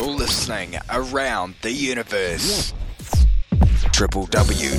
You're listening around the universe. www.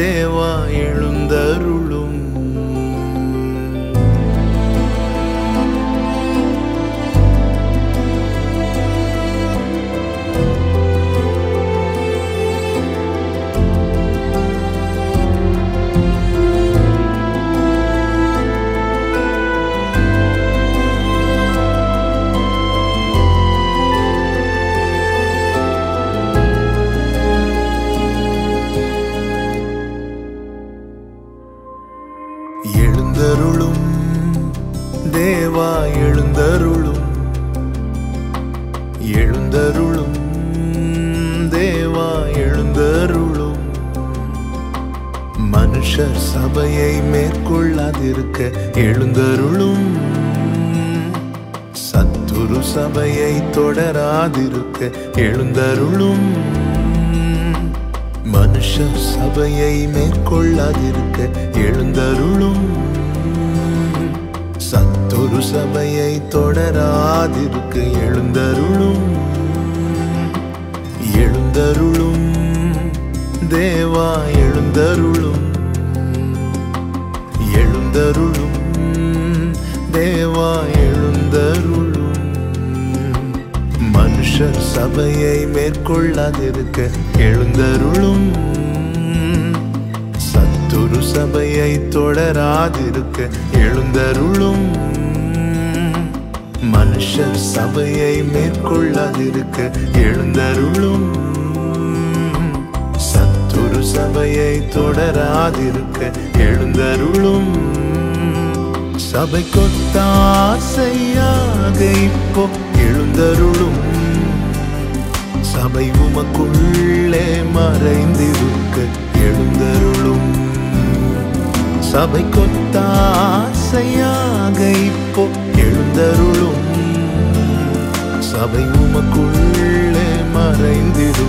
தேவா எழு سبند ستر سب یا منش سبک سباد منشیا سبک مرد سب کتا سب کو مرد دیو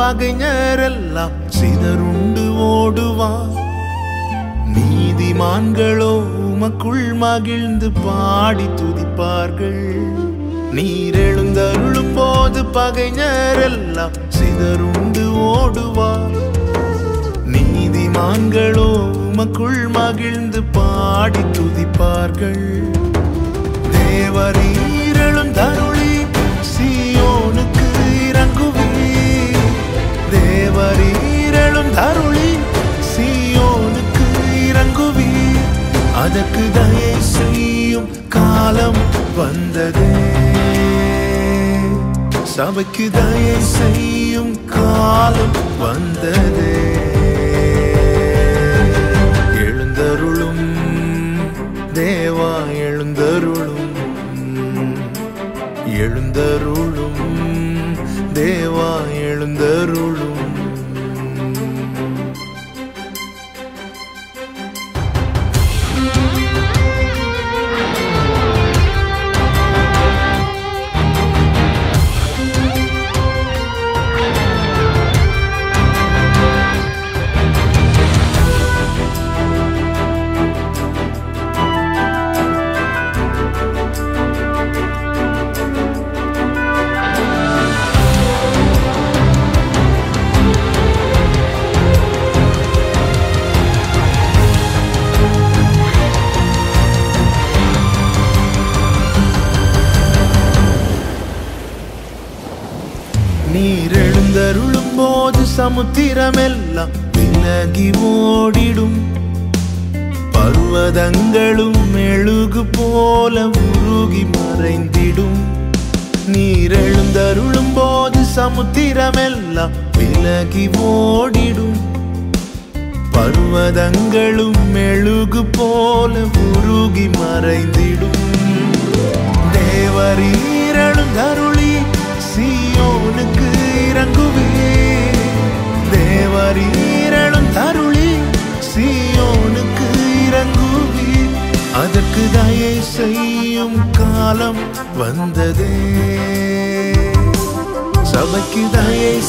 پچوار مہی تار پہ نکچواں مہنگی سب کی دیا دیو سمتر پلک پہ مرد سمتر پلک پہ مرغی مرد ترکروبی ادک و سب کی دائیں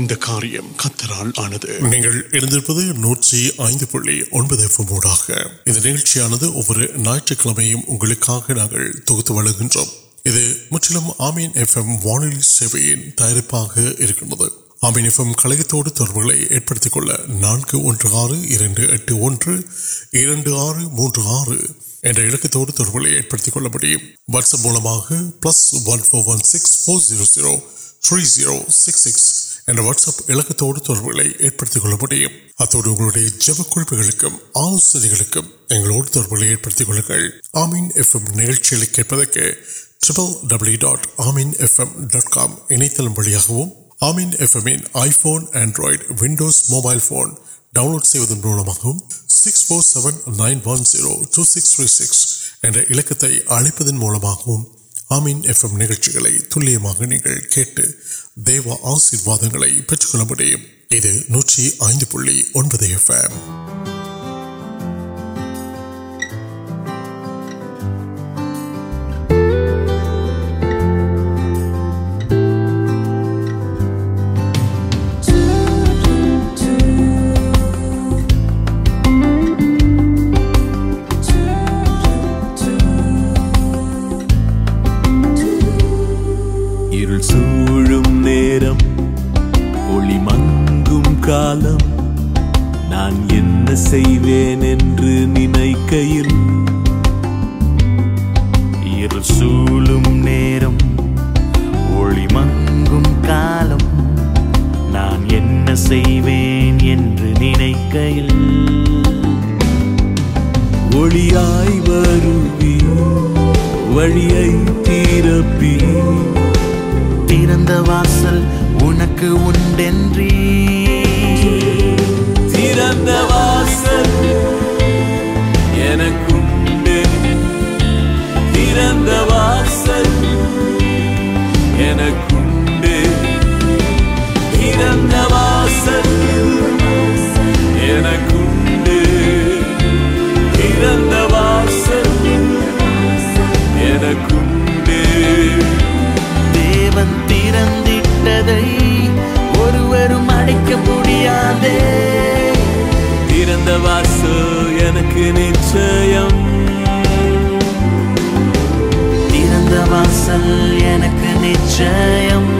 இந்த காரியம் கத்தரால் ஆனது நீங்கள் இணைந்திருப்பது நூற்றி ஐந்து புள்ளி ஒன்பது எஃப்எம்மோடாக இந்த நிகழ்ச்சியானது ஒவ்வொரு ஞாயிற்றுக்கிழமையும் உங்களுக்காக நாங்கள் தொகுத்து வழங்குகின்றோம் இது முற்றிலும் ஆமீன் எஃப்எம் வானொலி சேவையின் தயாரிப்பாக இருக்கின்றது ஆமீன் எஃப்எம் கழகத்தோடு தொடர்புகளை ஏற்படுத்திக் கொள்ள நான்கு ஒன்று ஆறு இரண்டு எட்டு ஒன்று இரண்டு ஆறு மூன்று ஆறு என்ற இலக்கத்தோடு தொடர்புகளை ஏற்படுத்திக் கொள்ள முடியும் வாட்ஸ்அப் மூலமாக plus one four one six four zero zero three zero six six واٹسپتوڑ مجھے سکس جب کلک موبائل آمین ایف ایم نئے تلیہ کٹ دیو آشیواد پڑے نوکی آئی ایف ایم نیری نگ نیل تیرن نچ جم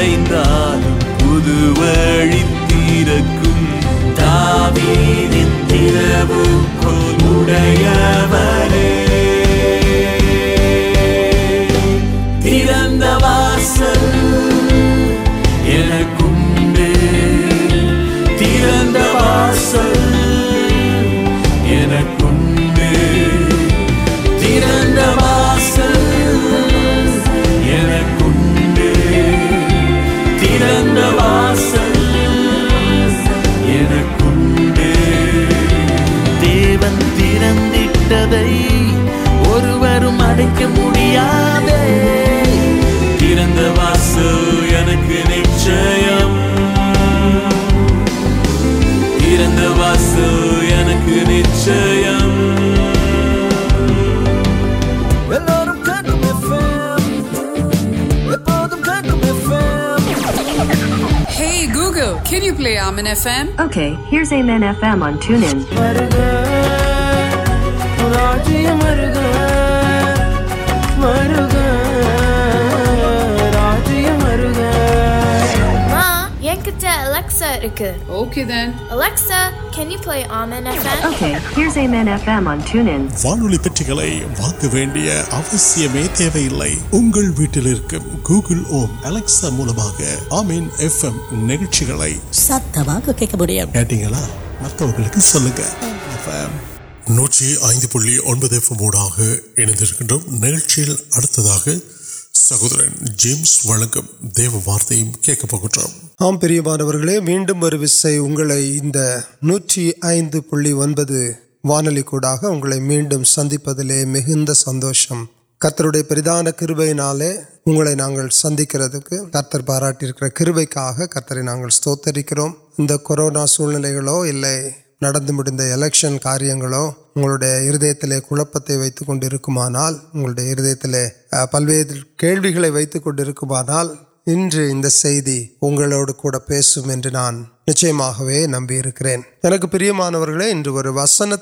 تیرک ترب FM? Okay, here's Amen FM on TuneIn. America. Okay then. Alexa, can you play Amen FM? Okay, here's Amen FM on TuneIn. Vanuli pettigalai vaangu vendiya avasiyame thevai illai. Ungal veetil irukkum Google Home Alexa moolamaga Amen FM negatchigalai sathavaga kekkabodiya. Kettingala matha ungalukku நூற்றி ஐந்து புள்ளி ஒன்பது F மூடாக இணைந்திருக்கின்றோம் நிகழ்ச்சியில் அடுத்ததாக سہورن James وڑکم دیو وارت آم پریوانوے madam اور وسے انگلے وانلی میڈم سندے مہند سندوشم کتر پریدان کبے உங்களை நாங்கள் சந்திக்கிறதுக்கு கர்த்தர் பாராட்டியிருக்கிற கிருபைக்காக கர்த்தரை நாங்கள் ஸ்தோத்தரிக்கிறோம். இந்த கொரோனா சூழ்நிலைகளோ இல்லை شن کارہ ہردان اگر ہر پلو کل ونکانے کو نچ نمبر پھر وسنگ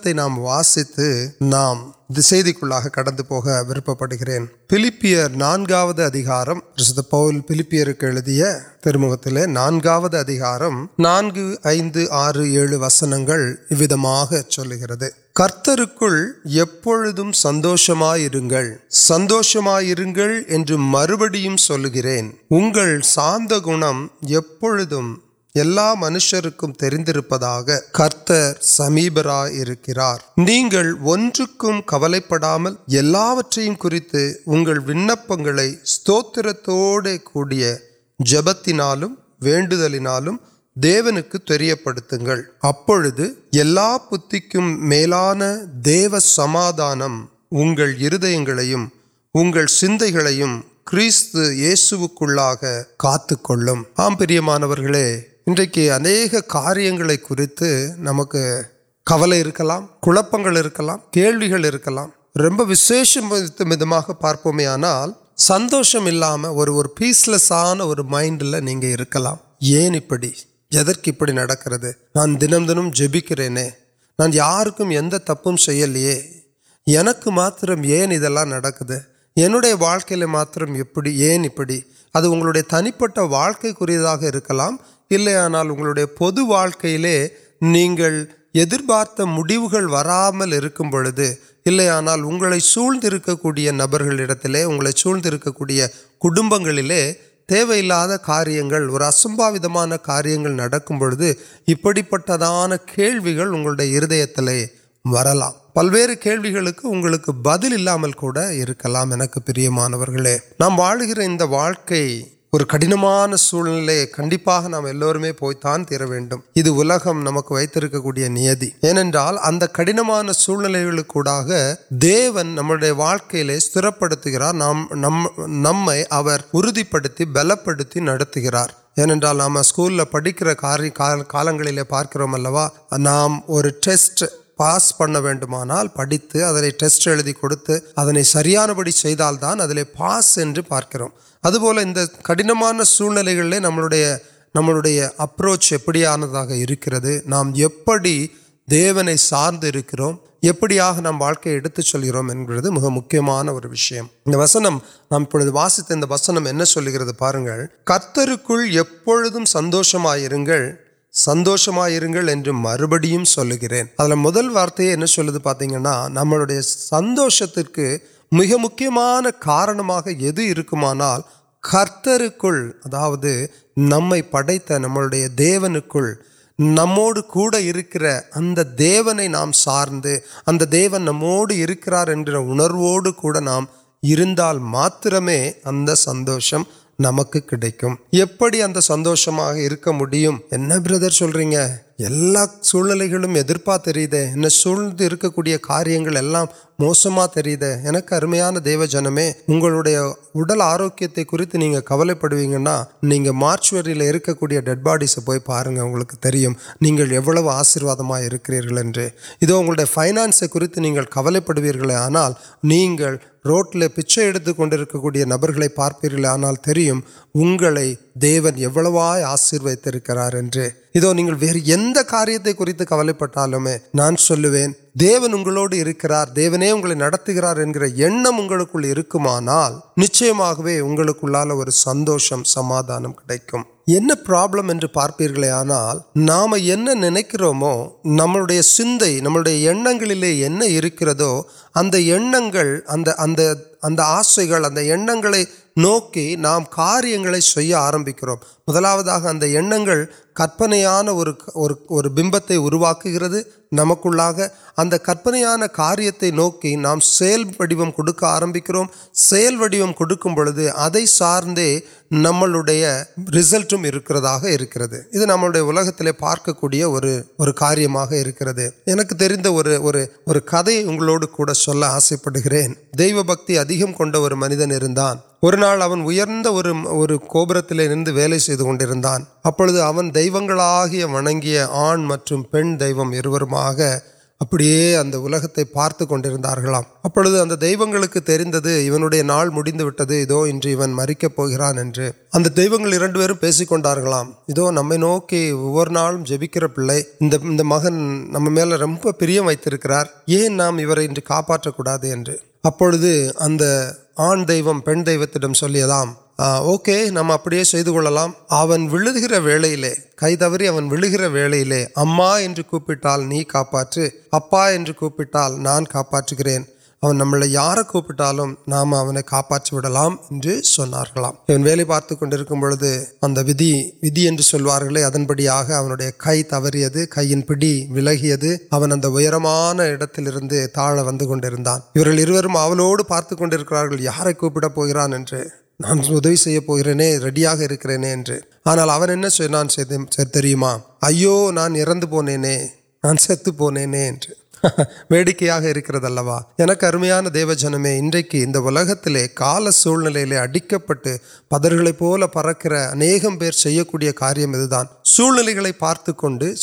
کو سندر سندوشن مربڑ سلکرین سارے منشمپ سمیپرا كرم كو ملوت ںمت كیا جبت وال كری پھر ابھی یو كم میلان دیو سمادان كریستان انارہ نمک مہارپمیاں سندوشم اور پیسلسان اور مائنڈلپی یقینے نان دن دنوں جبکر نا یا تپلیہ انڈیا واقعی متر ایپ تنی پہ واقع الے آنا واقعی پارت مرامل پورے اِلے آنا سوند نبر سوندر کاریہ کاریہ پورے ابھی پہنک اگر ہر وار کلک بدلام کو نام واقع اور کڑن کن تیرہ نمک وی کڑ سمجھے واقعی استر پڑ نمبر اُرد پی بل پہ نترا نام اسکول پڑکے پارکرا نام اور پڑت ٹسٹ کچھ سریان بڑی چاند پاس پارکر ادھر کڑنوان سی نئے نوچان نام دیونے سارے نام واقع اتر مجھے وسنگ واسی وسن میں پارتک سندوشن سندوشی مربڑ سلکرین ابھی مدل وارتہ پاتی نموشت مجھے مان کارن کچھ نمپ پڑت نمبر دیوک نموڈ اتنا دیونے نام سارے اتو نمکر ارو نام اتنا سندو نمک کمپنی سندوش کر موسم ارمان دیو جنم اگل آروک کبل پاگ مارچ واڑیس پہلو آشیواد پینانس کبل پڑو گیا آنا روڈ لے پچی نبل دیولہ آشیتارے ادو کاریہ کبل پہ میں سلوک دیونوار دیویں گرارکل نشکم سمادان کم پرا پارپی آنا نام نرم نئے سمے اگر اگر آس نوک نام کار آرمکر مدلوت اگر کن اور بہت اروک نم کوان کاریہ نوکی نام سیل وڑک آرمکر کھڑکے سارد نملٹا نام تھی پارک كو آسے پڑھے دےو بکتی كو مندن اور كوپر وے كن ابھی دیوگن آنگی آن دینا ابھی پارتکار دوندے نا مجھے مریقان دوس کونار نوکی وہ پہلے مغن نمبر پر نام کا نام چلام کئی توڑی ول گرے اما یوپل اباٹا نان کام یار کو نام کا بہت ابھی سوبی کئی توڑی کئی ان پی ولگی تاڑ وان پارتکار یار کو ناندی سے ریڈینے آنا چیم او ناندے نان سونے واقل ارمیاں دیو جن میں اڑک پھر پارتگل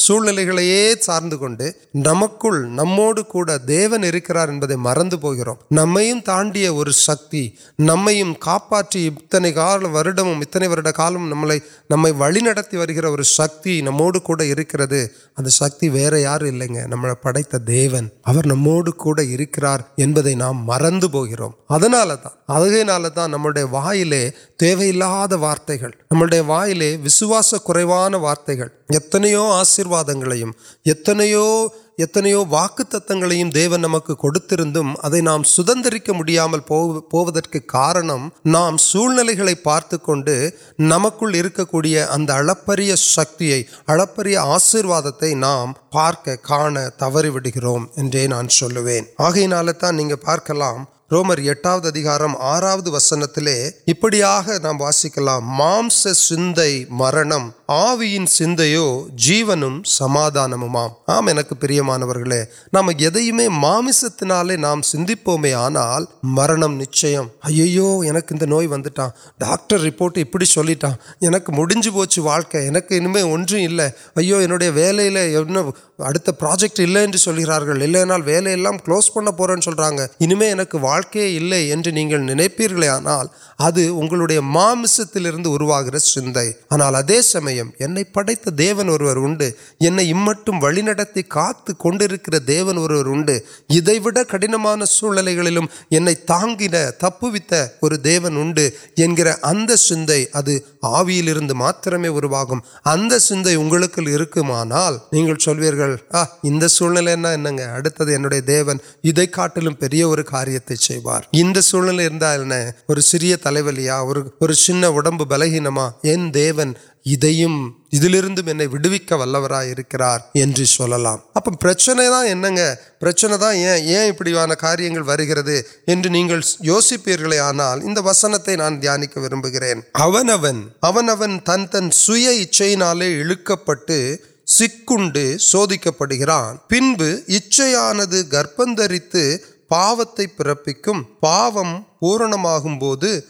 مرن پہ نمبر تاڈیا اور سکتی نمپیم نئے نئی وی سکتی نموکے یا پڑھتا نموڈکر مرن پہ نو لے وارت وسواس کو آشیواد دیو نمک میڈیا کارنم نام سارتکل سکتی آشیواد نام پارک کا وسکلام ڈاکٹروچ پاجکٹ کلوز پہ வாழ்க்கையே இல்லை என்று நீங்கள் நினைப்பீர்களே ஆனால் அது உங்களுடைய மாமிசத்திலிருந்து உருவாகிற சிந்தை ஆனால் அதே சமயம் என்னை படைத்த தேவன் ஒருவர் உண்டு என்னை இம்மட்டும் வழிநடத்தி காத்து கொண்டிருக்கிற தேவன் ஒருவர் உண்டு இதைவிட கடினமான சூழ்நிலைகளிலும் என்னை தாங்கின தப்புவித்த ஒரு தேவன் உண்டு என்கிற அந்த சிந்தை அது ஆவியிலிருந்து மாத்திரமே உருவாகும் அந்த சிந்தை உங்களுக்கு இருக்குமானால் நீங்கள் சொல்வீர்கள் ஆ இந்த சூழ்நிலைன்னா என்னங்க அடுத்தது என்னுடைய தேவன் இதை காட்டிலும் பெரிய ஒரு காரியத்தை تنک پہ سوکر دریت پاپتے پھر نو پہلے وہ پیمنٹ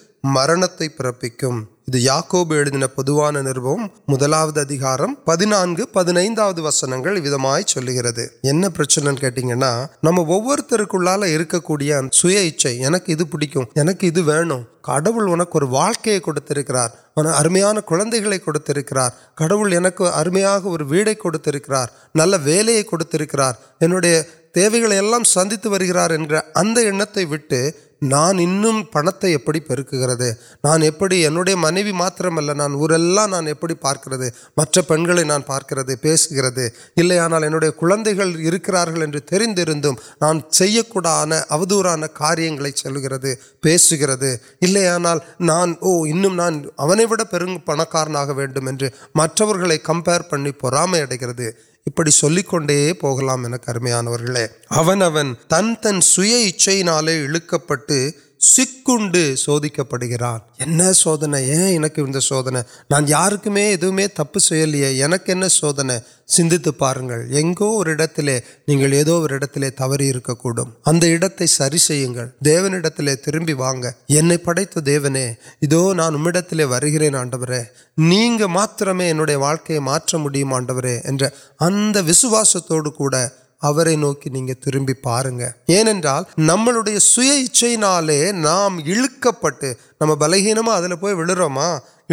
واقع کار ارمیا نوتر سندرارٹ نان پہ نانے منوی مترا نکر پارک گریا نان سوان کاریہ چل گر گئے نان او انہوں پنکار کمپر پڑی پورا ابھی سلکام کم آن تن اچھے سن سوانے تپلیہ سندگی تواری کو سیون دیوت پڑھ تو دیونی ادو نانڈے آنڈو نہیں واقع آڈواس نملے نالک پلہ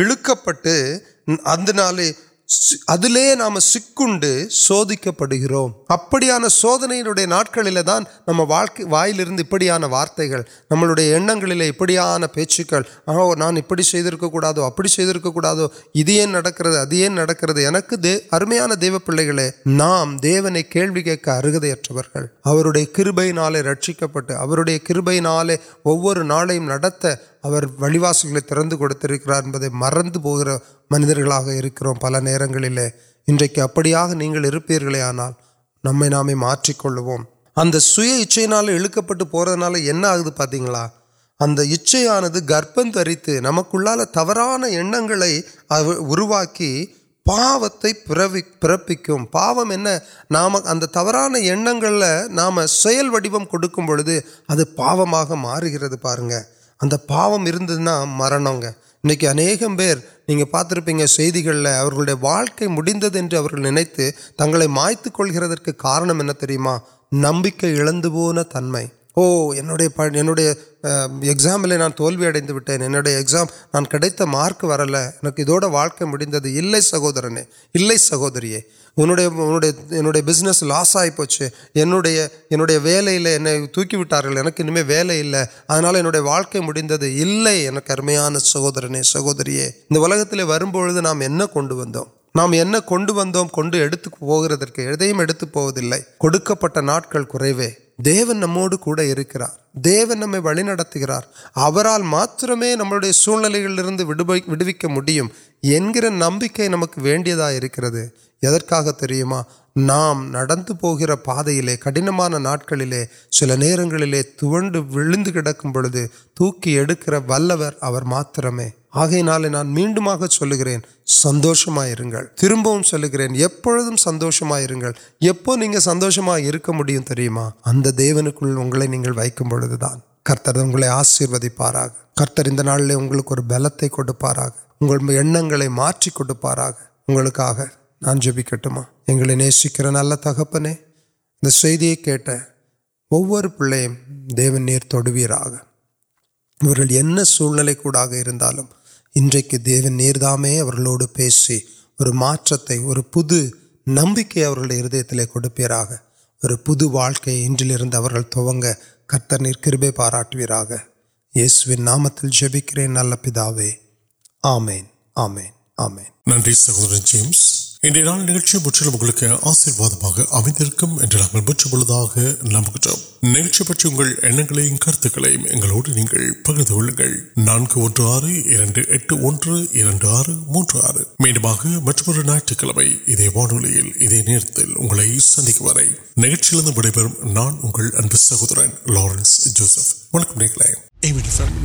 لےک پوٹنا وارتگ نپو نانک ابھی چکا ہے ادین دےو پے نام دیونے کھیل کے کببین رکے کال وہ ناڑی ترکرکار مرد منجر پل ناپر آنا نام کولوچن پاتی اچھے آپ گرپری نمک توڑان پا پاپ نام تبران نام سیل وڑک پاگ گر پاس اگر پام مرنا انگی پاتپی گئے واقع میری نائت کول گرد کارنمین نمک عونا تنہائی اویامل نان تڑے انگام نان کتل اوڈ واقع مڑت سہورنے سہوری انسنس لاس آئی پہچے انل تاکہ ان کو میں واپس انکے مڑتان سہورنے سہوری ووک کن وام کن ویگی پولی کٹ ناڑک کو தேவன் நம்மோடு கூட இருக்கிறார் தேவன் நம்மை வழிநடத்துகிறார் அவரால் மாத்திரமே நம்மளுடைய சூழ்நிலைகளிலிருந்து விடுவி விடுவிக்க முடியும் என்கிற நம்பிக்கை நமக்கு வேண்டியதாக இருக்கிறது எதற்காக தெரியுமா நாம் நடந்து போகிற பாதையிலே கடினமான நாட்களிலே சில நேரங்களிலே துவண்டு விழுந்து கிடக்கும் பொழுது தூக்கி எடுக்கிற வல்லவர் அவர் மாத்திரமே ஆகையினாலே நான் மீண்டுமாக சொல்லுகிறேன் சந்தோஷமாயிருங்கள் திரும்பவும் சொல்லுகிறேன் எப்பொழுதும் சந்தோஷமாயிருங்கள் எப்போ நீங்க சந்தோஷமா இருக்க முடியும் தெரியுமா அந்த نیردام پہ نمک ہردی کھوپر اور کبھی پاراٹر یہ سامکر نل پیتو آمین آمین آمین نیوز இன்றைய நாள் நிகழ்ச்சி முற்றிலும் உங்களுக்கு ஆசீர்வாதமாக அமைந்திருக்கும் என்று நாங்கள் முற்றுமுழுதாக நம்புகிறோம் நிகழ்ச்சி பற்றி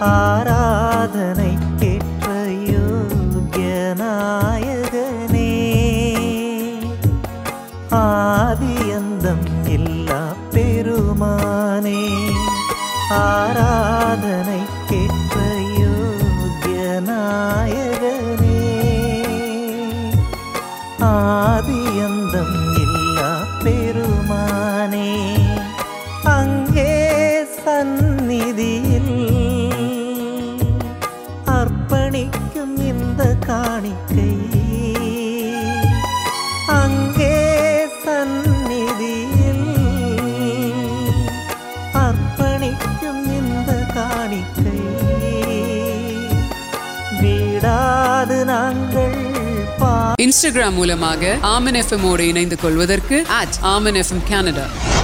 ہارا انسٹرام ممنوا